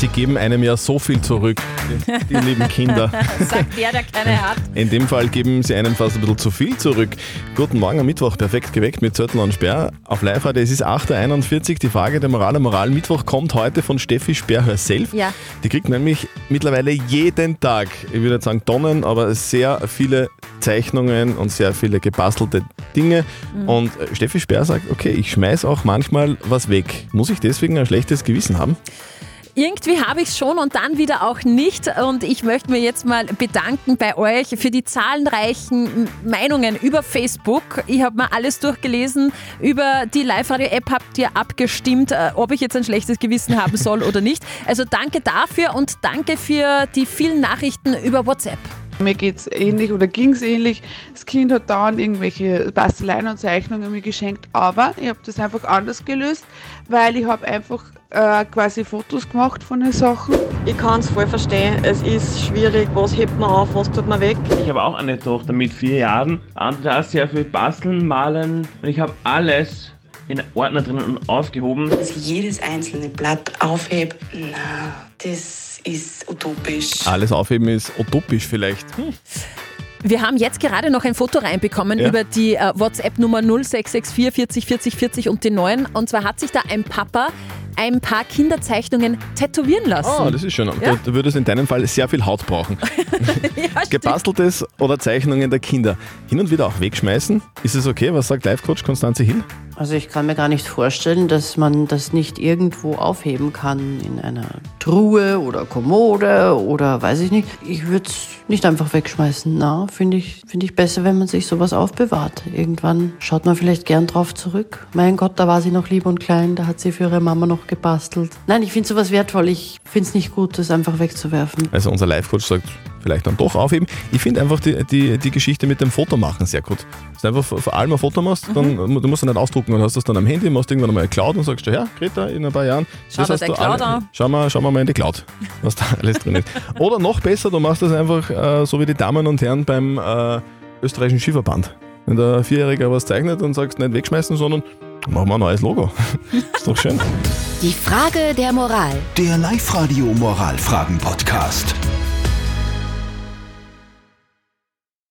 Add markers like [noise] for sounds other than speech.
Sie geben einem ja so viel zurück, die, die [laughs] lieben Kinder. Sagt der, der keine hat. In dem Fall geben sie einem fast ein bisschen zu viel zurück. Guten Morgen am Mittwoch, perfekt geweckt mit Zettel und Sperr. Auf live -Radio. Es ist 8.41 Uhr. Die Frage der Moral am Moral Mittwoch kommt heute von Steffi Sperr herself. Ja. Die kriegt nämlich mittlerweile jeden Tag, ich würde nicht sagen Tonnen, aber sehr viele Zeichnungen und sehr viele gebastelte Dinge. Und äh, Steffi Sperr sagt, okay, ich schmeiß auch manchmal was weg. Muss ich deswegen ein schlechtes Gewissen haben? Irgendwie habe ich es schon und dann wieder auch nicht. Und ich möchte mir jetzt mal bedanken bei euch für die zahlreichen Meinungen über Facebook. Ich habe mir alles durchgelesen. Über die Live-Radio-App habt ihr abgestimmt, äh, ob ich jetzt ein schlechtes Gewissen haben soll oder nicht. Also danke dafür und danke für die vielen Nachrichten über WhatsApp. Mir geht's ähnlich oder ging's ähnlich. Das Kind hat dauernd irgendwelche Basteleien und Zeichnungen mir geschenkt, aber ich habe das einfach anders gelöst, weil ich habe einfach äh, quasi Fotos gemacht von den Sachen. Ich kann es voll verstehen. Es ist schwierig. Was hebt man auf, was tut man weg? Ich habe auch eine Tochter mit vier Jahren. Andere hat sehr viel basteln, malen und ich habe alles in Ordner drinnen und aufgehoben. dass ich jedes einzelne Blatt aufhebe, na, das ist utopisch. Alles aufheben ist utopisch vielleicht. Wir haben jetzt gerade noch ein Foto reinbekommen Ja. über die äh, WhatsApp-Nummer 0664 40 40 40 und die 9. Und zwar hat sich da ein Papa ein paar Kinderzeichnungen tätowieren lassen. Ah, das ist schön. Ja. Da, da würdest du in deinem Fall sehr viel Haut brauchen. [laughs] ja. Gebasteltes oder Zeichnungen der Kinder. Hin und wieder auch wegschmeißen. Ist es okay? Was sagt Live-Coach Konstanze Hill? Also ich kann mir gar nicht vorstellen, dass man das nicht irgendwo aufheben kann in einer Truhe oder Kommode oder weiß ich nicht. Ich würde es nicht einfach wegschmeißen. Na, finde ich, finde ich besser, wenn man sich sowas aufbewahrt. Irgendwann schaut man vielleicht gern drauf zurück. Mein Gott, da war sie noch lieb und klein, da hat sie für ihre Mama noch gebastelt. Nein, ich finde sowas wertvoll. Ich finde es nicht gut, das einfach wegzuwerfen. Also unser Live-Coach sagt, vielleicht dann doch aufheben. Ich finde einfach die, die, die Geschichte mit dem Fotomachen sehr gut. Dass du einfach vor allem ein Foto machst, dann, du musst es nicht ausdrucken, dann hast du es dann am Handy, machst irgendwann einmal eine Cloud und sagst, ja, Greta, in ein paar Jahren. Schau dir hast du Cloud alle- an. Schau mal, schau mal mal in die Cloud, was da alles drin ist. [laughs] Oder noch besser, du machst das einfach äh, so wie die Damen und Herren beim äh, österreichischen Skiverband. Wenn der Vierjährige was zeichnet und sagst, nicht wegschmeißen, sondern machen wir ein neues Logo. [laughs] ist doch schön. Die Frage der Moral. Der Live-Radio Moralfragen-Podcast.